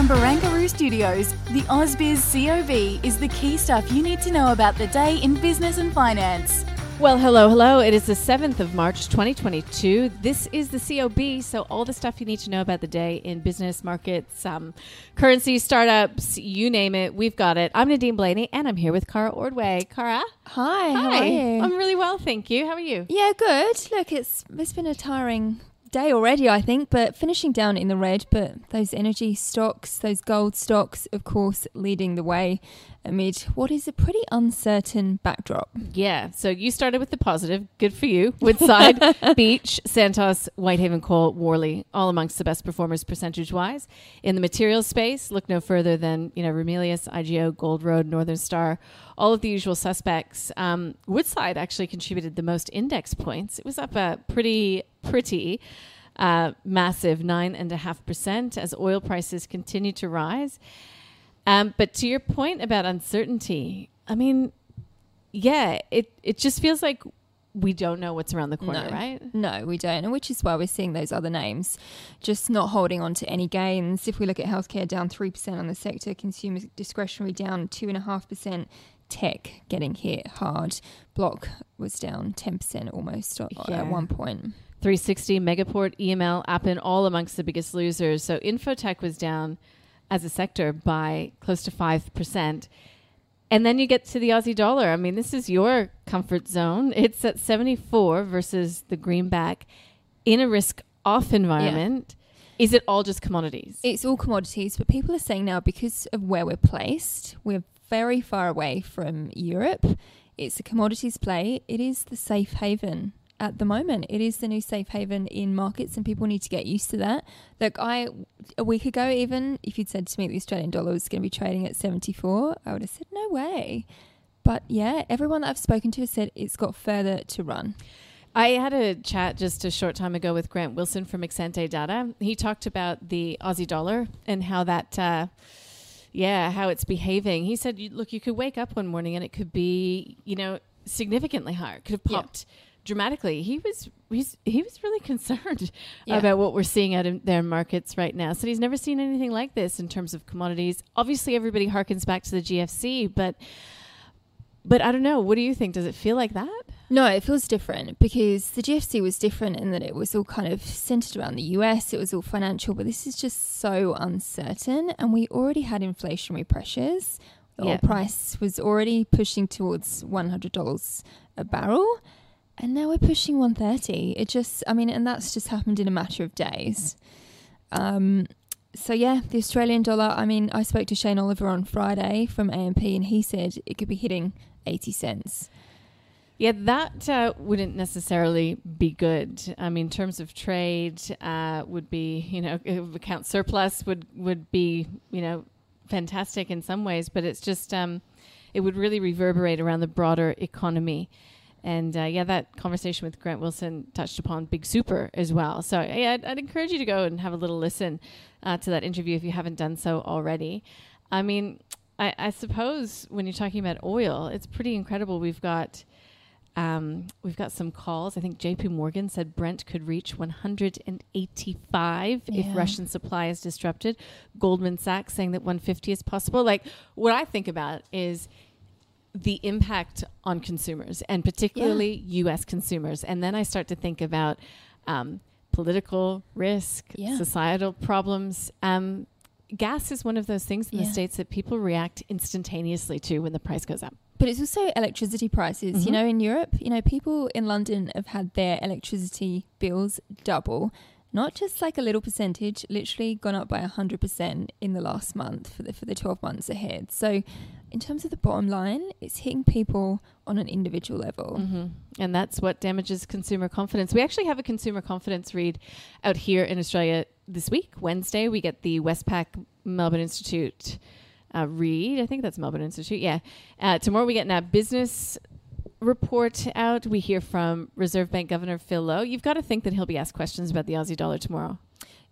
From Barangaroo Studios, the AusBiz COB is the key stuff you need to know about the day in business and finance. Well, hello, hello. It is the 7th of March, 2022. This is the COB, so all the stuff you need to know about the day in business, markets, um, currency, startups, you name it, we've got it. I'm Nadine Blayney, and I'm here with Cara Ordway. Cara? Hi, how Hi. are you? I'm really well, thank you. How are you? yeah, good. Look, it's it's been a tiring day already, I think, but finishing down in the red. But those energy stocks, those gold stocks, of course, leading the way amid what is a pretty uncertain backdrop. Yeah, so you started with the positive. Good for you. Woodside, Beach, Santos, Whitehaven Coal, Worley, all amongst the best performers percentage wise. In the materials space, look no further than, you know, Ramelius, IGO, Gold Road, Northern Star, all of the usual suspects. Um, Woodside actually contributed the most index points. It was up a pretty, pretty uh, massive 9.5% as oil prices continue to rise. Um, but to your point about uncertainty, I mean, yeah, it it just feels like we don't know what's around the corner, No. right? No, we don't, and which is why we're seeing those other names just not holding on to any gains. If we look at healthcare, down three percent on the sector, consumer discretionary down two and a half percent. Tech getting hit hard. Block was down ten percent almost Yeah. at one point. 360, Megaport, EML, Appen, all amongst the biggest losers. So Infotech was down as a sector by close to 5%. And then you get to the Aussie dollar. I mean, this is your comfort zone. It's at 74 versus the greenback in a risk off environment. Is it all just commodities? It's all commodities, but people are saying now because of where we're placed, we're very far away from Europe. It's a commodities play. It is the safe haven at the moment. It is the new safe haven in markets, and people need to get used to that. Look, I a week ago, even if you'd said to me the Australian dollar was going to be trading at seventy four, I would have said no way. But yeah, everyone that I've spoken to has said it's got further to run. I had a chat just a short time ago with Grant Wilson from Exante Data. He talked about the Aussie dollar and how that, uh, yeah, how it's behaving. He said, look, you could wake up one morning and it could be, you know, significantly higher. It could have Yeah. Dramatically. He was he's, he was really concerned Yeah. about what we're seeing out in their markets right now. So he's never seen anything like this in terms of commodities. Obviously, everybody harkens back to the GFC, but but I don't know. What do you think? Does it feel like that? No, it feels different because the GFC was different in that it was all kind of centered around the US, it was all financial, but this is just so uncertain. And we already had inflationary pressures. The Yeah. oil price was already pushing towards $100 a barrel. And now we're pushing 130. It just, I mean, and that's just happened in a matter of days. Um, so yeah, the Australian dollar. I mean, I spoke to Shane Oliver on Friday from AMP, and he said it could be hitting 80 cents. Yeah, that uh, wouldn't necessarily be good. I mean, terms of trade, uh, would be you know account surplus would would be you know fantastic in some ways, but it's just um, it would really reverberate around the broader economy. And uh, yeah, that conversation with Grant Wilson touched upon Big Super as well. So yeah, I'd, I'd encourage you to go and have a little listen uh, to that interview if you haven't done so already. I mean, I, I suppose when you're talking about oil, it's pretty incredible. We've got um, we've got some calls. I think JP Morgan said Brent could reach 185 Yeah. if Russian supply is disrupted. Goldman Sachs saying that 150 is possible. Like what I think about is the impact on consumers and particularly US consumers. And then I start to think about um, political risk, Yeah. societal problems. Um, gas is one of those things in the States that people react instantaneously to when the price goes up. But it's also electricity prices. You Mhm. know, in Europe, you know, people in London have had their electricity bills double. Not just like a little percentage, literally gone up by 100% in the last month for the, for the 12 months ahead. So, in terms of the bottom line, it's hitting people on an individual level. Mm-hmm. And that's what damages consumer confidence. We actually have a consumer confidence read out here in Australia this week. Wednesday, we get the Westpac Melbourne Institute uh, read. I think that's Melbourne Institute. Yeah. Uh, tomorrow, we get NAB Business report out. We hear from Reserve Bank Governor Phil Lowe. You've got to think that he'll be asked questions about the Aussie dollar tomorrow.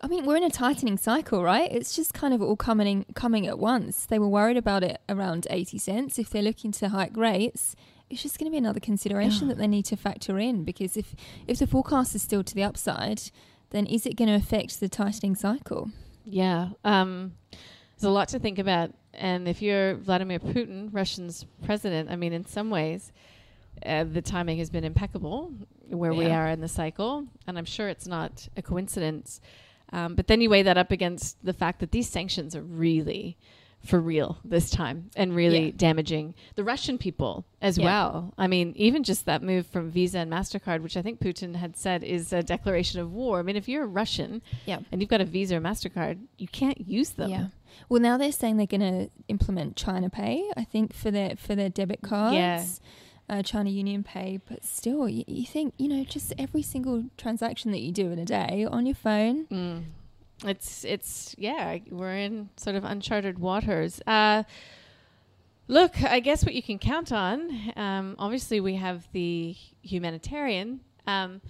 I mean, we're in a tightening cycle, right? It's just kind of all coming coming at once. They were worried about it around 80 cents. If they're looking to hike rates, it's just going to be another consideration that they need to factor in because if if the forecast is still to the upside, then is it going to affect the tightening cycle? Yeah. Um, there's a lot to think about. And if you're Vladimir Putin, Russian's president, I mean, in some ways, uh, the timing has been impeccable where we are in the cycle, and I'm sure it's not a coincidence. Um, but then you weigh that up against the fact that these sanctions are really for real this time and really Yeah. damaging the Russian people as Yeah. well. I mean, even just that move from Visa and MasterCard, which I think Putin had said is a declaration of war. I mean, if you're a Russian Yeah. and you've got a Visa or MasterCard, you can't use them. Yeah. Well, now they're saying they're going to implement China Pay. I think for their for their debit cards. Yeah. Uh, China Union Pay, but still, you, you think you know just every single transaction that you do in a day on your phone. Mm. It's it's yeah, we're in sort of uncharted waters. Uh, look, I guess what you can count on. Um, obviously, we have the humanitarian um,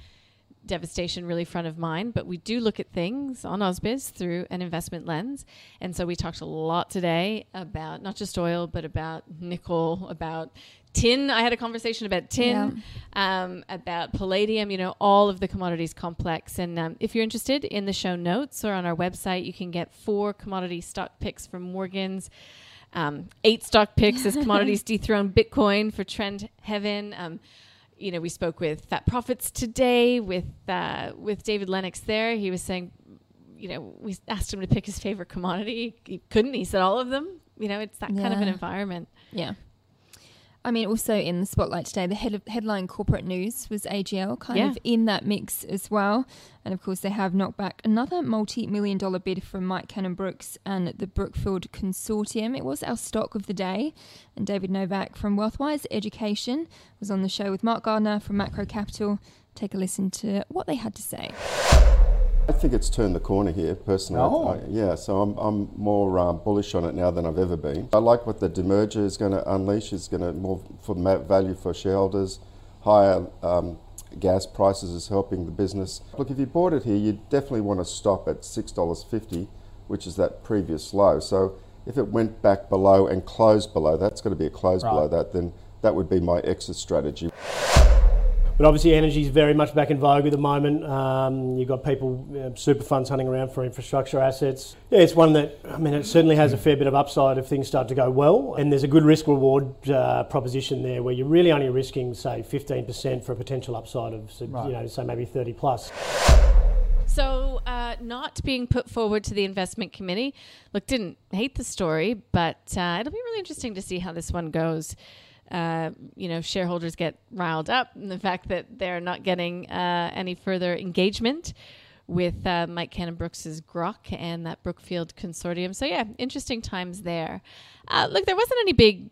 devastation really front of mind, but we do look at things on Ausbiz through an investment lens. And so we talked a lot today about not just oil, but about nickel, about tin. I had a conversation about tin um, about palladium, you know, all of the commodities complex. And um, if you're interested in the show notes or on our website, you can get four commodity stock picks from Morgans. Um, eight stock picks as commodities dethrone Bitcoin for trend heaven. Um, you know, we spoke with Fat Profits today with uh, with David Lennox. There, he was saying, you know, we asked him to pick his favorite commodity. He couldn't. He said all of them. You know, it's that kind of an environment. Yeah. I mean, also in the spotlight today, the head headline corporate news was AGL, kind Yeah. of in that mix as well. And of course, they have knocked back another multi million dollar bid from Mike Cannon-Brookes and the Brookfield Consortium. It was our stock of the day. And David Novak from Wealthwise Education was on the show with Mark Gardner from Macro Capital. Take a listen to what they had to say. I think it's turned the corner here, personally. Oh. I- yeah, so I'm, I'm more um, bullish on it now than I've ever been. I like what the demerger is going to unleash. Is going to more for value for shareholders. Higher um, gas prices is helping the business. Look, if you bought it here, you definitely want to stop at six dollars fifty, which is that previous low. So if it went back below and closed below, that's going to be a close Right. below that. Then that would be my exit strategy. But obviously, energy is very much back in vogue at the moment. Um, you've got people, uh, super funds hunting around for infrastructure assets. Yeah, it's one that, I mean, it certainly has a fair bit of upside if things start to go well. And there's a good risk reward uh, proposition there where you're really only risking, say, 15% for a potential upside of, so, Right. you know, say maybe 30 plus. So, uh, not being put forward to the investment committee. Look, didn't hate the story, but uh, it'll be really interesting to see how this one goes. Uh, you know, shareholders get riled up, and the fact that they're not getting uh, any further engagement with uh, Mike Cannon-Brookes's Grok and that Brookfield consortium. So, yeah, interesting times there. Uh, look, there wasn't any big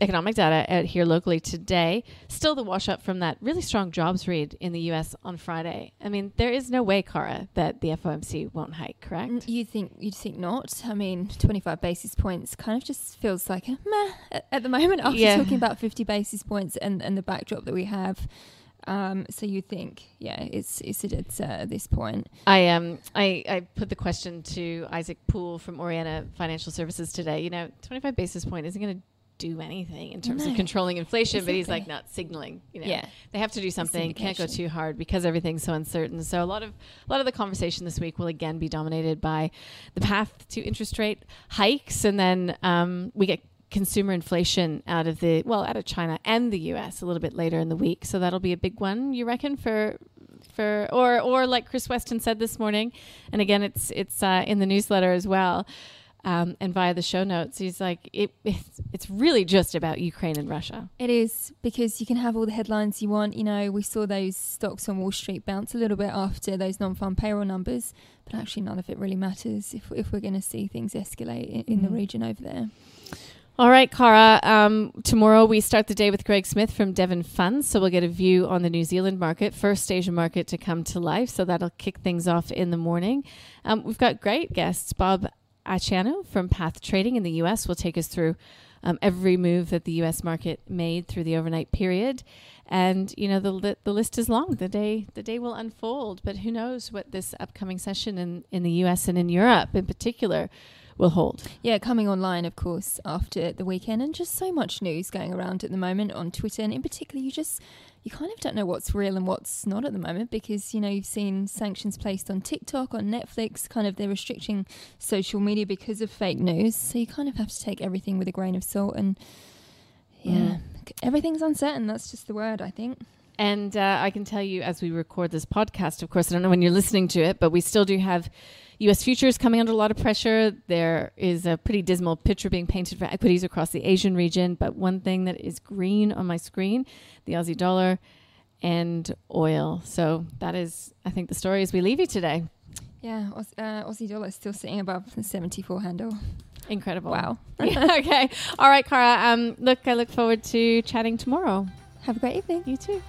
economic data out here locally today. Still the wash up from that really strong jobs read in the US on Friday. I mean, there is no way, Cara, that the FOMC won't hike, correct? You think you'd think not? I mean, twenty five basis points kind of just feels like a meh at, at the moment after Yeah. talking about fifty basis points and, and the backdrop that we have. Um, so you think, yeah, it's it's at it's, uh, at this point. I um I, I put the question to Isaac Poole from Oreana Financial Services today. You know, 25 basis point isn't going to do anything in terms of controlling inflation, but he's like not signaling. You know, Yeah. they have to do something. Can't go too hard because everything's so uncertain. So a lot of a lot of the conversation this week will again be dominated by the path to interest rate hikes, and then um, we get consumer inflation out of the well out of China and the U.S. a little bit later in the week. So that'll be a big one, you reckon, for for or or like Chris Weston said this morning, and again it's it's uh, in the newsletter as well. Um, and via the show notes, he's like, it, it's, it's really just about Ukraine and Russia. It is because you can have all the headlines you want. You know, we saw those stocks on Wall Street bounce a little bit after those non-farm payroll numbers, but actually none of it really matters if if we're going to see things escalate in, in the Mhm. region over there. All right, Cara. Um, tomorrow we start the day with Greg Smith from Devon Funds, so we'll get a view on the New Zealand market, first Asian market to come to life. So that'll kick things off in the morning. Um, we've got great guests. Bob Iaccino from Path Trading in the U.S. will take us through um, every move that the U.S. market made through the overnight period, and you know the the list is long. The day the day will unfold, but who knows what this upcoming session in in the U.S. and in Europe in particular will hold. Yeah, coming online, of course, after the weekend, and just so much news going around at the moment on Twitter, and in particular, you just you kind of don't know what's real and what's not at the moment because you know you've seen sanctions placed on TikTok, on Netflix, kind of they're restricting social media because of fake news, so you kind of have to take everything with a grain of salt, and yeah, mm. everything's uncertain. That's just the word, I think. And uh, I can tell you, as we record this podcast, of course, I don't know when you're listening to it, but we still do have U.S. futures coming under a lot of pressure. There is a pretty dismal picture being painted for equities across the Asian region. But one thing that is green on my screen the Aussie dollar and oil. So that is, I think, the story as we leave you today. Yeah, uh, Aussie dollar is still sitting above the 74 handle. Incredible. Wow. Yeah, okay. All right, Cara. Um, look, I look forward to chatting tomorrow. Have a great evening. You too.